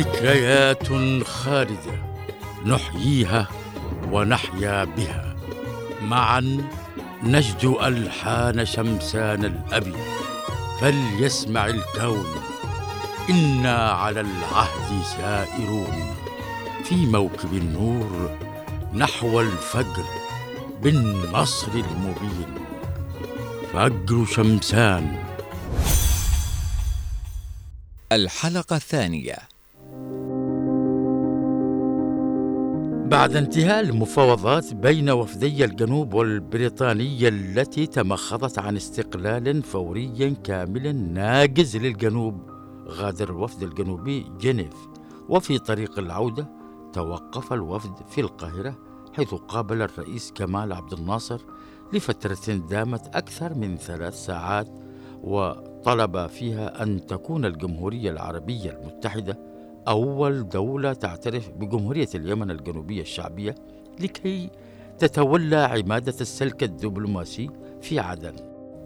ذكريات خالدة نحييها ونحيا بها. معا نجد ألحان شمسان الأبي. فليسمع الكون. إنا على العهد سائرون. في موكب النور نحو الفجر بالنصر المبين. فجر شمسان. الحلقة الثانية. بعد انتهاء المفاوضات بين وفدي الجنوب والبريطانية التي تمخضت عن استقلال فوري كامل ناجز للجنوب غادر الوفد الجنوبي جنيف. وفي طريق العودة توقف الوفد في القاهرة حيث قابل الرئيس كمال عبد الناصر لفترة دامت أكثر من ثلاث ساعات وطلب فيها أن تكون الجمهورية العربية المتحدة أول دولة تعترف بجمهورية اليمن الجنوبية الشعبية لكي تتولى عمادة السلك الدبلوماسي في عدن.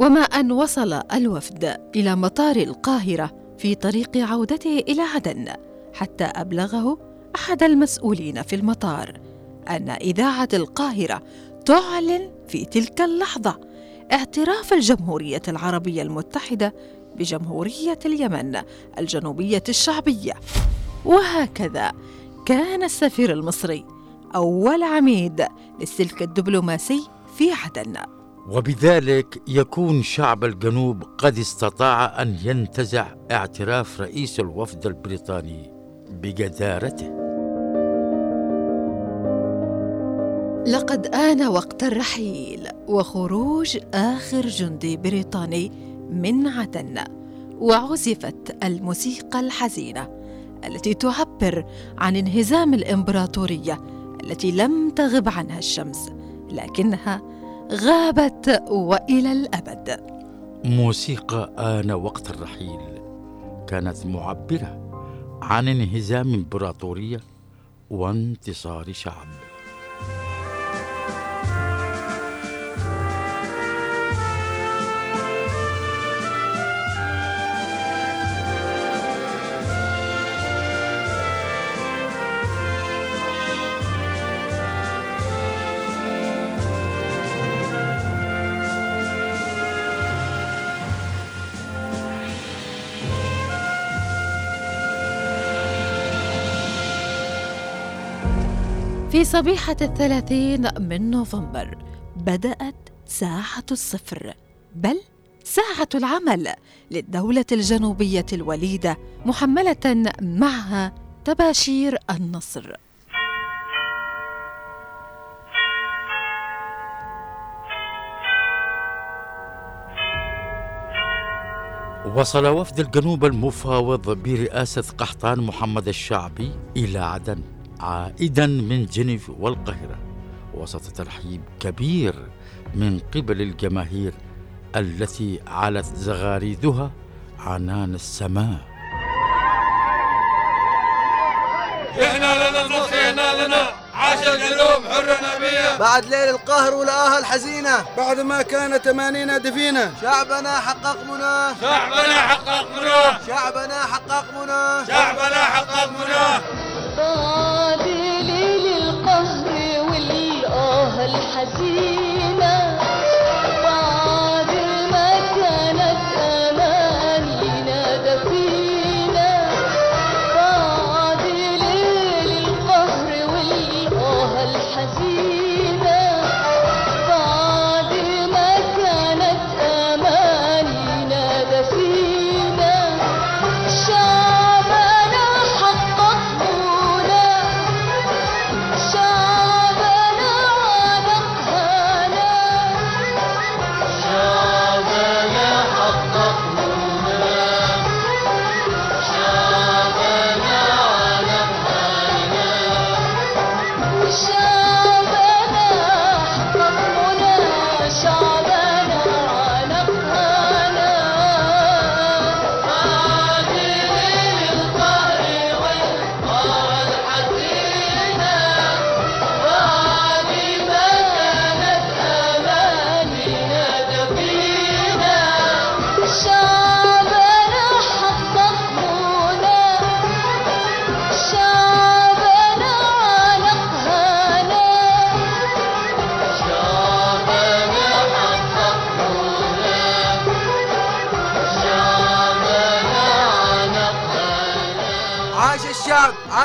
وما أن وصل الوفد إلى مطار القاهرة في طريق عودته إلى عدن حتى أبلغه أحد المسؤولين في المطار أن إذاعة القاهرة تعلن في تلك اللحظة اعتراف الجمهورية العربية المتحدة بجمهورية اليمن الجنوبية الشعبية. وهكذا كان السفير المصري أول عميد للسلك الدبلوماسي في عدن. وبذلك يكون شعب الجنوب قد استطاع أن ينتزع اعتراف رئيس الوفد البريطاني بجدارته. لقد آن وقت الرحيل وخروج آخر جندي بريطاني من عدن وعزفت الموسيقى الحزينة. التي تعبر عن انهزام الإمبراطورية التي لم تغب عنها الشمس لكنها غابت وإلى الأبد. موسيقى آن وقت الرحيل كانت معبرة عن انهزام إمبراطورية وانتصار شعب. في صبيحة الثلاثين من نوفمبر بدأت ساعة الصفر بل ساعة العمل للدولة الجنوبية الوليدة محملة معها تباشير النصر. وصل وفد الجنوب المفاوض برئاسة قحطان محمد الشعبي إلى عدن. عائدا من جنيف والقاهرة وسط ترحيب كبير من قبل الجماهير التي علت زغاريدها عنان السماء. إحنا لنا النصر إحنا لنا. عاش الجنوب حر نبيه بعد ليل القهر والآهة الحزينة. بعد ما كان تمانين دفينة شعبنا حقق مناه شعبنا حقق مناه شعبنا حقق مناه شعبنا حقق مناه بعد ليل القهر والآه الحزينة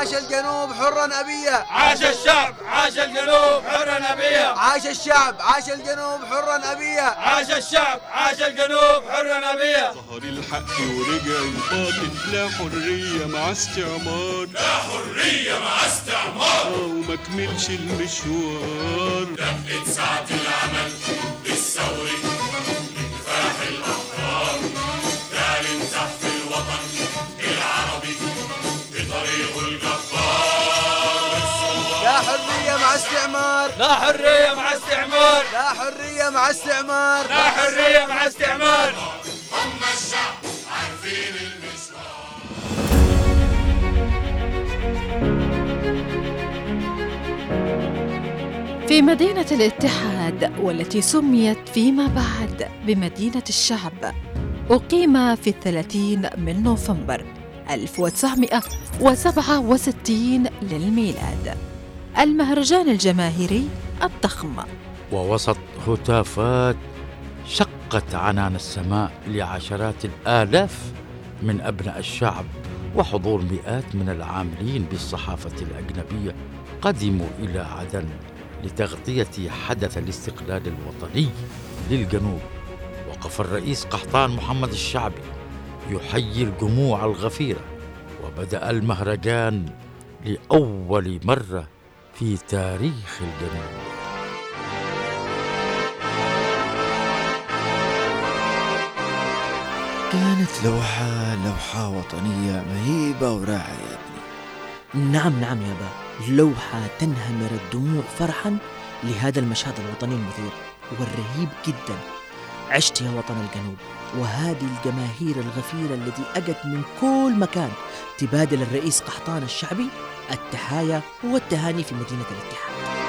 عاش الجنوب حرا أبيا. عاش الشعب عاش الجنوب حرا أبيا. عاش الشعب عاش الجنوب حرا أبيا. عاش الشعب عاش الجنوب حرا أبيا. ظهر الحق ورجع الباطل لا حرية مع استعمار. لا حرية مع استعمار. وما كملش المشوار. دقت ساعة لا حرية مع استعمار. لا حرية مع استعمار. لا حرية مع استعمار. هم الشعب عارفين المشوار في مدينة الاتحاد والتي سميت فيما بعد بمدينة الشعب أقيم في الثلاثين من نوفمبر 1967 للميلاد. المهرجان الجماهيري الضخم. ووسط هتافات شقت عنان السماء لعشرات الآلاف من أبناء الشعب وحضور مئات من العاملين بالصحافة الأجنبية قدموا إلى عدن لتغطية حدث الاستقلال الوطني للجنوب. وقف الرئيس قحطان محمد الشعبي يحيي الجموع الغفيرة وبدأ المهرجان لأول مرة في تاريخ الجنوب. كانت لوحة لوحة وطنية مهيبة وراعية يا ابني. نعم نعم يا با. لوحة تنهمر الدموع فرحا لهذا المشهد الوطني المثير والرهيب جدا. عشت يا وطن الجنوب. وهذه الجماهير الغفيرة التي أجت من كل مكان تبادل الرئيس قحطان الشعبي التحايا والتهاني في مدينة الاتحاد.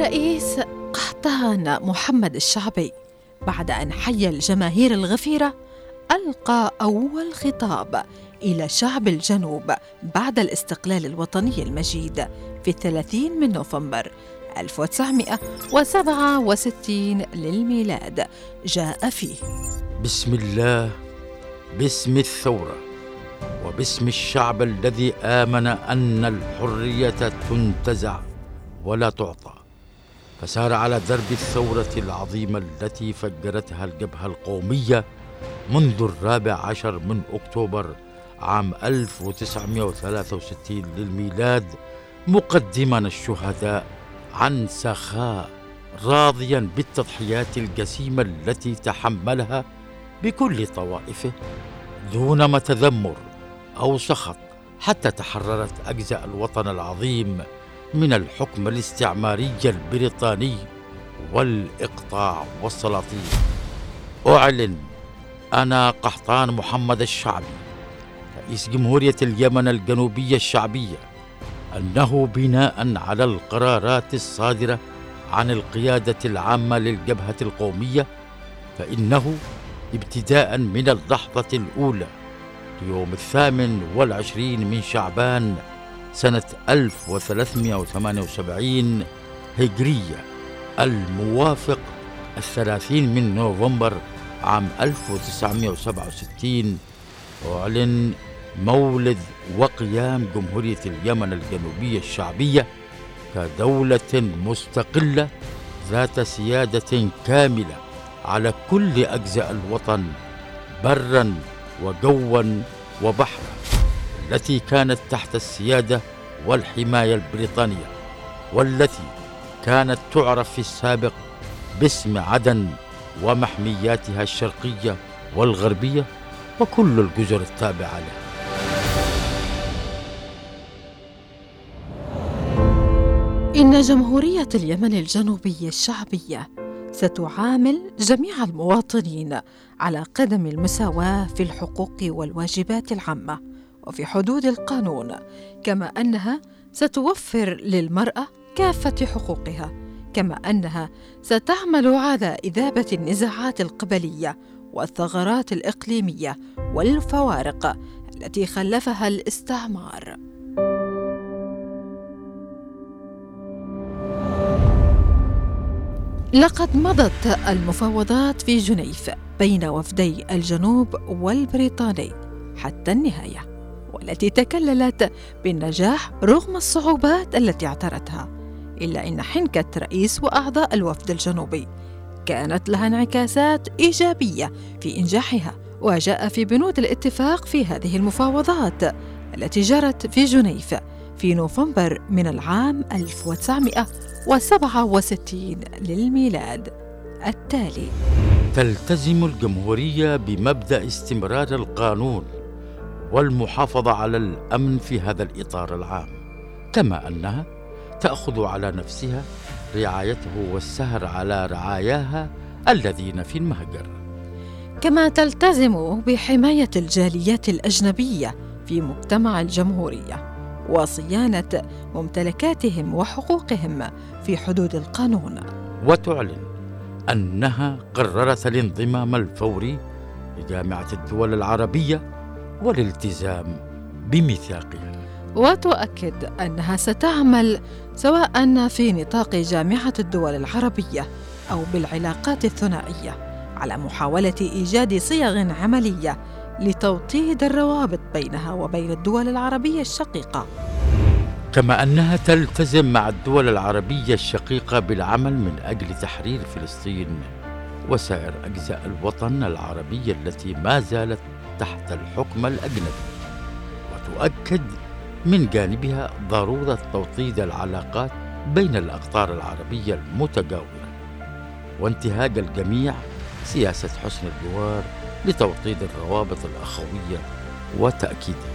الرئيس قحطان محمد الشعبي بعد أن حيا الجماهير الغفيرة ألقى أول خطاب إلى شعب الجنوب بعد الاستقلال الوطني المجيد في الثلاثين من نوفمبر 1967 للميلاد. جاء فيه. بسم الله باسم الثورة وباسم الشعب الذي آمن أن الحرية تنتزع ولا تعطى. فسار على درب الثورة العظيمة التي فجرتها الجبهة القومية منذ الرابع عشر من أكتوبر عام 1963 للميلاد مقدما الشهداء عن سخاء راضيا بالتضحيات الجسيمة التي تحملها بكل طوائفه دون ما تذمر أو سخط حتى تحررت أجزاء الوطن العظيم من الحكم الاستعماري البريطاني والإقطاع والسلاطين. أعلن أنا قحطان محمد الشعبي رئيس جمهورية اليمن الجنوبية الشعبية أنه بناء على القرارات الصادرة عن القيادة العامة للجبهة القومية فإنه ابتداء من اللحظة الأولى ليوم الثامن والعشرين من شعبان سنة 1378 هجرية الموافق الثلاثين من نوفمبر عام 1967 أعلن مولد وقيام جمهورية اليمن الجنوبية الشعبية كدولة مستقلة ذات سيادة كاملة على كل أجزاء الوطن برا وجوا وبحرا. التي كانت تحت السيادة والحماية البريطانية والتي كانت تعرف في السابق باسم عدن ومحمياتها الشرقية والغربية وكل الجزر التابعة لها إن جمهورية اليمن الجنوبية الشعبية ستعامل جميع المواطنين على قدم المساواة في الحقوق والواجبات العامة. وفي حدود القانون كما أنها ستوفر للمرأة كافة حقوقها كما أنها ستعمل على إذابة النزاعات القبلية والثغرات الإقليمية والفوارق التي خلفها الاستعمار. لقد مضت المفاوضات في جنيف بين وفدي الجنوب والبريطاني حتى النهاية والتي تكللت بالنجاح رغم الصعوبات التي اعترتها إلا إن حنكة رئيس وأعضاء الوفد الجنوبي كانت لها انعكاسات إيجابية في إنجاحها وجاء في بنود الاتفاق في هذه المفاوضات التي جرت في جنيف في نوفمبر من العام 1967 للميلاد التالي. تلتزم الجمهورية بمبدأ استمرار القانون. والمحافظة على الأمن في هذا الإطار العام كما أنها تأخذ على نفسها رعايته والسهر على رعاياها الذين في المهجر. كما تلتزم بحماية الجاليات الأجنبية في مجتمع الجمهورية وصيانة ممتلكاتهم وحقوقهم في حدود القانون. وتعلن أنها قررت الانضمام الفوري لجامعة الدول العربية والالتزام بميثاقها وتؤكد أنها ستعمل سواء في نطاق جامعة الدول العربية أو بالعلاقات الثنائية على محاولة إيجاد صيغ عملية لتوطيد الروابط بينها وبين الدول العربية الشقيقة. كما أنها تلتزم مع الدول العربية الشقيقة بالعمل من أجل تحرير فلسطين وسائر أجزاء الوطن العربي التي ما زالت تحت الحكم الأجنبي وتؤكد من جانبها ضرورة توطيد العلاقات بين الأقطار العربية المتجاورة وانتهاج الجميع سياسة حسن الجوار لتوطيد الروابط الأخوية وتأكيدها.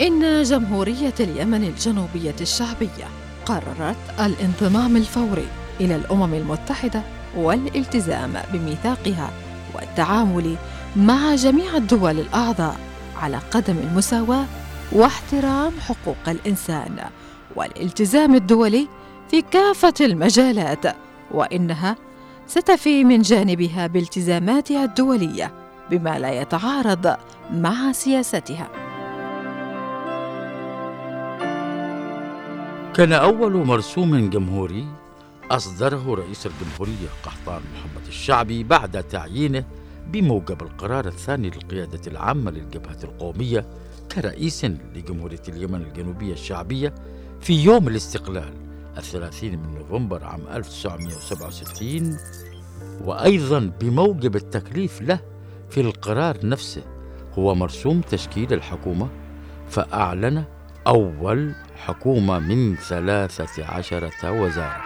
إن جمهورية اليمن الجنوبية الشعبية قررت الانضمام الفوري إلى الأمم المتحدة والالتزام بميثاقها والتعامل مع جميع الدول الأعضاء على قدم المساواة واحترام حقوق الإنسان والالتزام الدولي في كافة المجالات وإنها ستفي من جانبها بالتزاماتها الدولية بما لا يتعارض مع سياستها. كان أول مرسوم جمهوري أصدره رئيس الجمهورية قحطان محمد الشعبي بعد تعيينه بموجب القرار الثاني للقيادة العامة للجبهة القومية كرئيس لجمهورية اليمن الجنوبية الشعبية في يوم الاستقلال الثلاثين من نوفمبر عام 1967 وأيضا بموجب التكليف له في القرار نفسه هو مرسوم تشكيل الحكومة فأعلن أول حكومة من ثلاثة عشرة وزارة.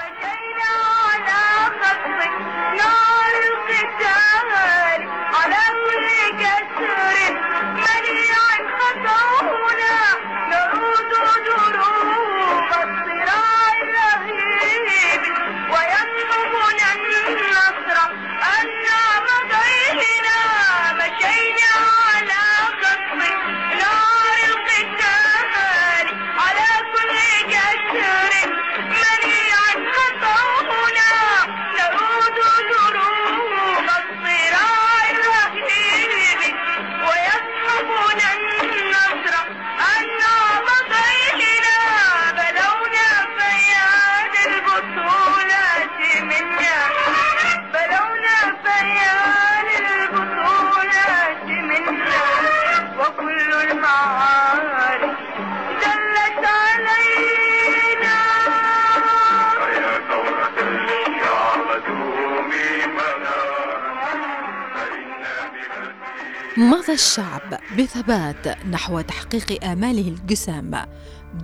مضى الشعب بثبات نحو تحقيق آماله الجسام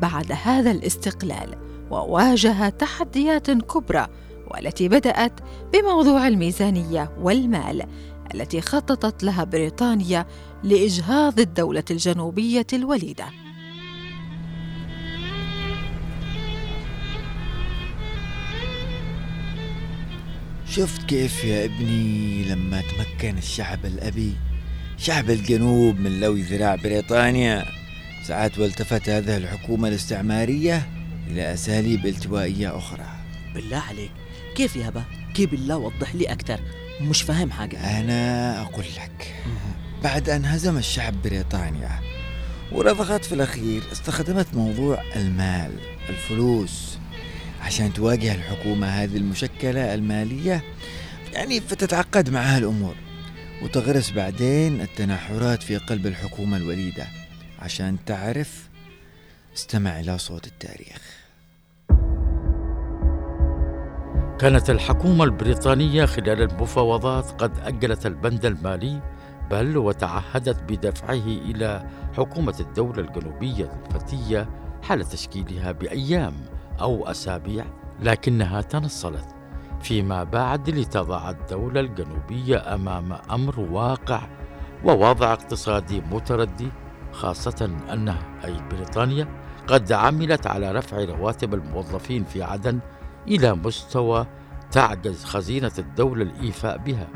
بعد هذا الاستقلال وواجه تحديات كبرى والتي بدأت بموضوع الميزانية والمال التي خططت لها بريطانيا لإجهاض الدولة الجنوبية الوليدة. شفت كيف يا ابني لما تمكن الشعب الأبي؟ شعب الجنوب من لوي ذراع بريطانيا. ساعات والتفت هذه الحكومة الاستعمارية إلى أساليب التوائية أخرى. بالله عليك كيف يابا كيف بالله وضح لي أكثر مش فاهم حاجة. أنا أقول لك بعد أن هزم الشعب بريطانيا ورضخت في الأخير استخدمت موضوع المال الفلوس. عشان تواجه الحكومة هذه المشكلة المالية يعني فتتعقد معها الأمور. وتغرس بعدين التنحرات في قلب الحكومة الوليدة عشان تعرف استمع إلى صوت التاريخ. كانت الحكومة البريطانية خلال المفاوضات قد أجلت البند المالي بل وتعهدت بدفعه إلى حكومة الدولة الجنوبية الفتية حال تشكيلها بأيام أو أسابيع لكنها تنصلت. فيما بعد لتضع الدولة الجنوبية أمام أمر واقع ووضع اقتصادي متردي خاصة أنها أي بريطانيا قد عملت على رفع رواتب الموظفين في عدن إلى مستوى تعجز خزينة الدولة الإيفاء بها.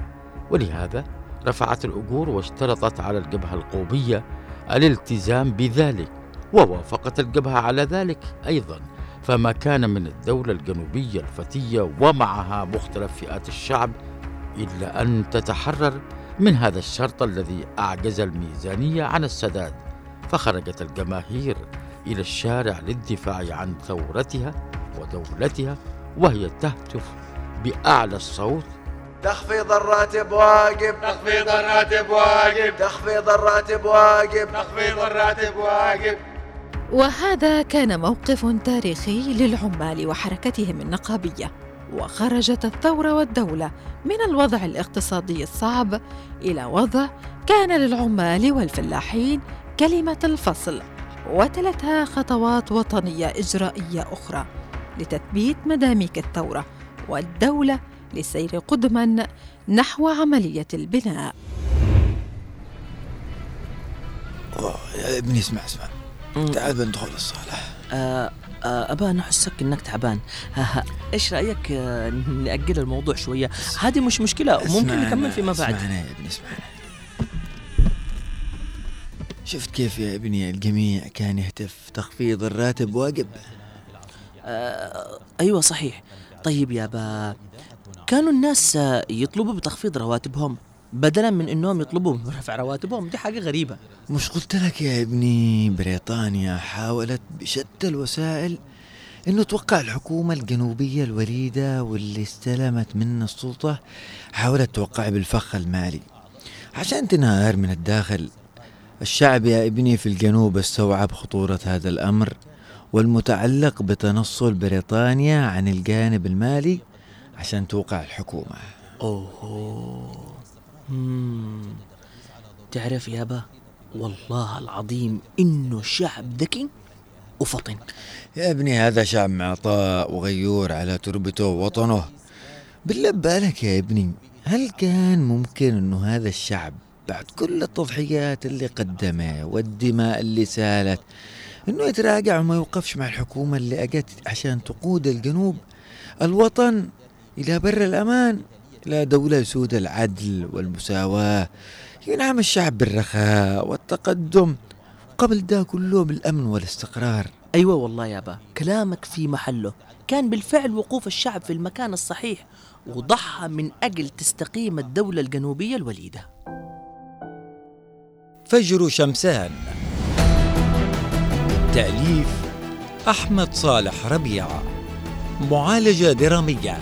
ولهذا رفعت الأجور واشترطت على الجبهة القومية الالتزام بذلك ووافقت الجبهة على ذلك أيضا. فما كان من الدولة الجنوبية الفتية ومعها مختلف فئات الشعب إلا أن تتحرر من هذا الشرط الذي أعجز الميزانية عن السداد فخرجت الجماهير إلى الشارع للدفاع عن ثورتها ودولتها وهي تهتف بأعلى الصوت. تخفيض الراتب واجب تخفيض الراتب واجب تخفيض الراتب واجب تخفيض الراتب واجب وهذا كان موقف تاريخي للعمال وحركتهم النقابية. وخرجت الثورة والدولة من الوضع الاقتصادي الصعب إلى وضع كان للعمال والفلاحين كلمة الفصل وتلتها خطوات وطنية إجرائية أخرى لتثبيت مداميك الثورة والدولة للسير قدما نحو عملية البناء. أوه، يا ابني اسمع اسمع. تعال بندخل الصالة. آه آه أبا أنا أحسك إنك تعبان. إيش رأيك آه نأجل الموضوع شوية؟ هذه مش مشكلة ممكن نكمل فيما بعد. اسمعنا يا ابني اسمعنا شفت كيف يا ابني الجميع كان يهتف تخفيض الراتب واجب؟ آه أيوة صحيح. طيب يا با كانوا الناس يطلبوا بتخفيض رواتبهم؟ بدلا من إنهم يطلبوا برفع رواتبهم دي حاجة غريبة. مش قلت لك يا ابني بريطانيا حاولت بشتى الوسائل إنه توقع الحكومة الجنوبية الوليدة واللي استلمت منا السلطة حاولت توقع بالفخ المالي عشان تنهار من الداخل. الشعب يا ابني في الجنوب استوعب خطورة هذا الأمر والمتعلق بتنصل بريطانيا عن الجانب المالي عشان توقع الحكومة. أوه. مم. تعرف يابا والله العظيم إنه شعب ذكي وفطن. يا ابني هذا شعب معطاء وغيور على تربته ووطنه. بالله بالك يا ابني هل كان ممكن إنه هذا الشعب بعد كل التضحيات اللي قدمها والدماء اللي سالت إنه يتراجع وما يوقفش مع الحكومة اللي أجت عشان تقود الجنوب الوطن إلى بر الأمان؟ إلى دولة يسود العدل والمساواة ينعم الشعب بالرخاء والتقدم. قبل ده كله بالأمن والاستقرار. أيوه والله يابا كلامك في محله. كان بالفعل وقوف الشعب في المكان الصحيح وضحى من أجل تستقيم الدولة الجنوبية الوليدة. فجر شمسان. تأليف أحمد صالح ربيعة معالجة درامية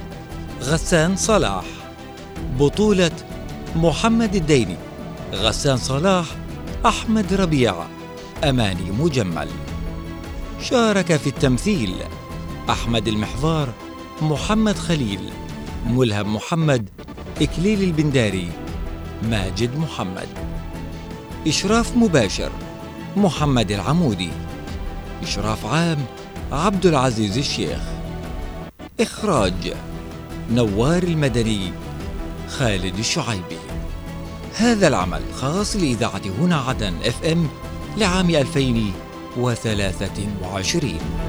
غسان صلاح. بطولة محمد الديني غسان صلاح أحمد ربيعة أماني مجمل. شارك في التمثيل أحمد المحضار محمد خليل ملهم محمد إكليل البنداري ماجد محمد. إشراف مباشر محمد العمودي. إشراف عام عبد العزيز الشيخ. إخراج نوار المدني خالد الشعيبي. هذا العمل خاص لإذاعة هنا عدن اف ام لعام 2023